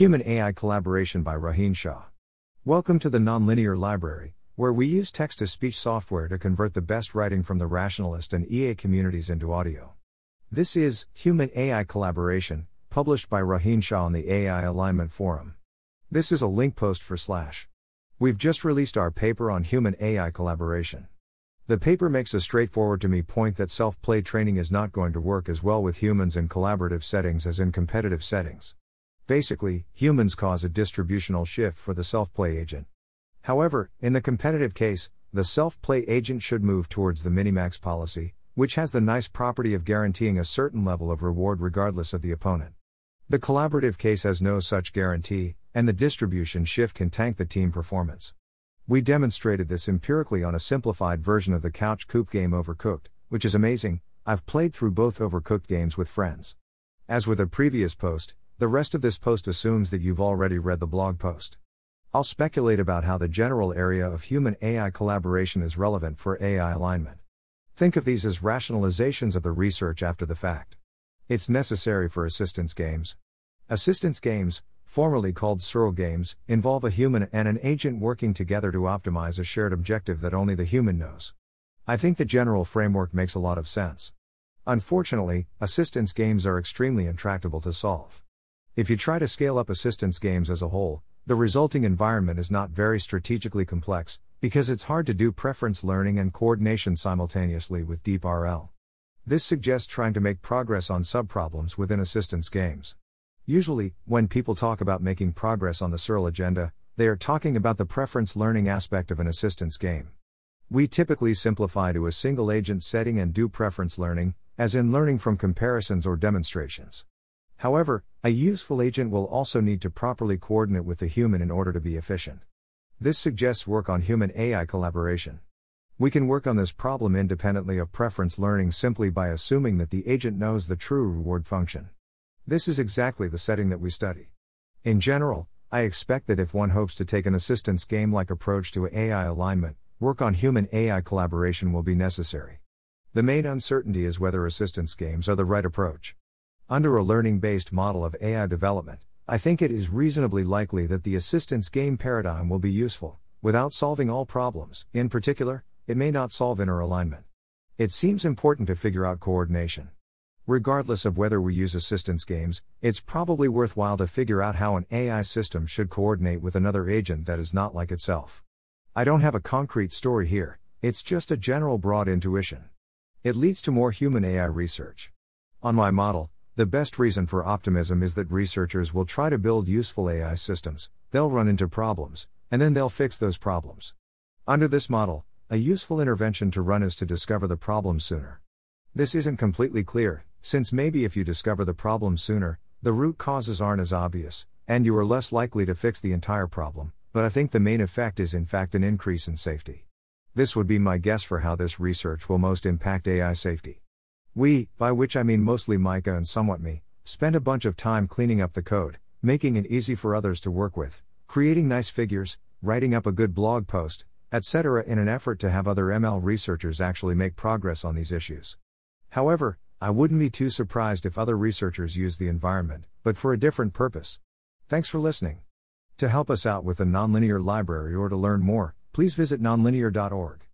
Human AI Collaboration by Rohin Shah. Welcome to the Nonlinear Library, where we use text to speech software to convert the best writing from the rationalist and EA communities into audio. This is Human AI Collaboration, published by Rohin Shah on the AI Alignment Forum. This is a link post for Slash. We've just released our paper on human AI collaboration. The paper makes a straightforward to me point that self play training is not going to work as well with humans in collaborative settings as in competitive settings. Basically, humans cause a distributional shift for the self play agent. However, in the competitive case, the self play agent should move towards the minimax policy, which has the nice property of guaranteeing a certain level of reward regardless of the opponent. The collaborative case has no such guarantee, and the distribution shift can tank the team performance. We demonstrated this empirically on a simplified version of the couch coop game Overcooked, which is amazing. I've played through both Overcooked games with friends. As with a previous post, the rest of this post assumes that you've already read the blog post. I'll speculate about how the general area of human AI collaboration is relevant for AI alignment. Think of these as rationalizations of the research after the fact. It's necessary for assistance games. Assistance games, formerly called CIRL games, involve a human and an agent working together to optimize a shared objective that only the human knows. I think the general framework makes a lot of sense. Unfortunately, assistance games are extremely intractable to solve. If you try to scale up assistance games as a whole, the resulting environment is not very strategically complex, because it's hard to do preference learning and coordination simultaneously with Deep RL. This suggests trying to make progress on subproblems within assistance games. Usually, when people talk about making progress on the CIRL agenda, they are talking about the preference learning aspect of an assistance game. We typically simplify to a single agent setting and do preference learning, as in learning from comparisons or demonstrations. However, a useful agent will also need to properly coordinate with the human in order to be efficient. This suggests work on human AI collaboration. We can work on this problem independently of preference learning simply by assuming that the agent knows the true reward function. This is exactly the setting that we study. In general, I expect that if one hopes to take an assistance game like approach to AI alignment, work on human AI collaboration will be necessary. The main uncertainty is whether assistance games are the right approach. Under a learning based model of AI development, I think it is reasonably likely that the assistance game paradigm will be useful, without solving all problems. In particular, it may not solve inner alignment. It seems important to figure out coordination. Regardless of whether we use assistance games, it's probably worthwhile to figure out how an AI system should coordinate with another agent that is not like itself. I don't have a concrete story here, it's just a general broad intuition. It leads to more human AI research. On my model, the best reason for optimism is that researchers will try to build useful AI systems, they'll run into problems, and then they'll fix those problems. Under this model, a useful intervention to run is to discover the problem sooner. This isn't completely clear, since maybe if you discover the problem sooner, the root causes aren't as obvious, and you are less likely to fix the entire problem, but I think the main effect is in fact an increase in safety. This would be my guess for how this research will most impact AI safety. We, by which I mean mostly Micah and somewhat me, spent a bunch of time cleaning up the code, making it easy for others to work with, creating nice figures, writing up a good blog post, etc., in an effort to have other ML researchers actually make progress on these issues. However, I wouldn't be too surprised if other researchers use the environment, but for a different purpose. Thanks for listening. To help us out with the Nonlinear Library or to learn more, please visit nonlinear.org.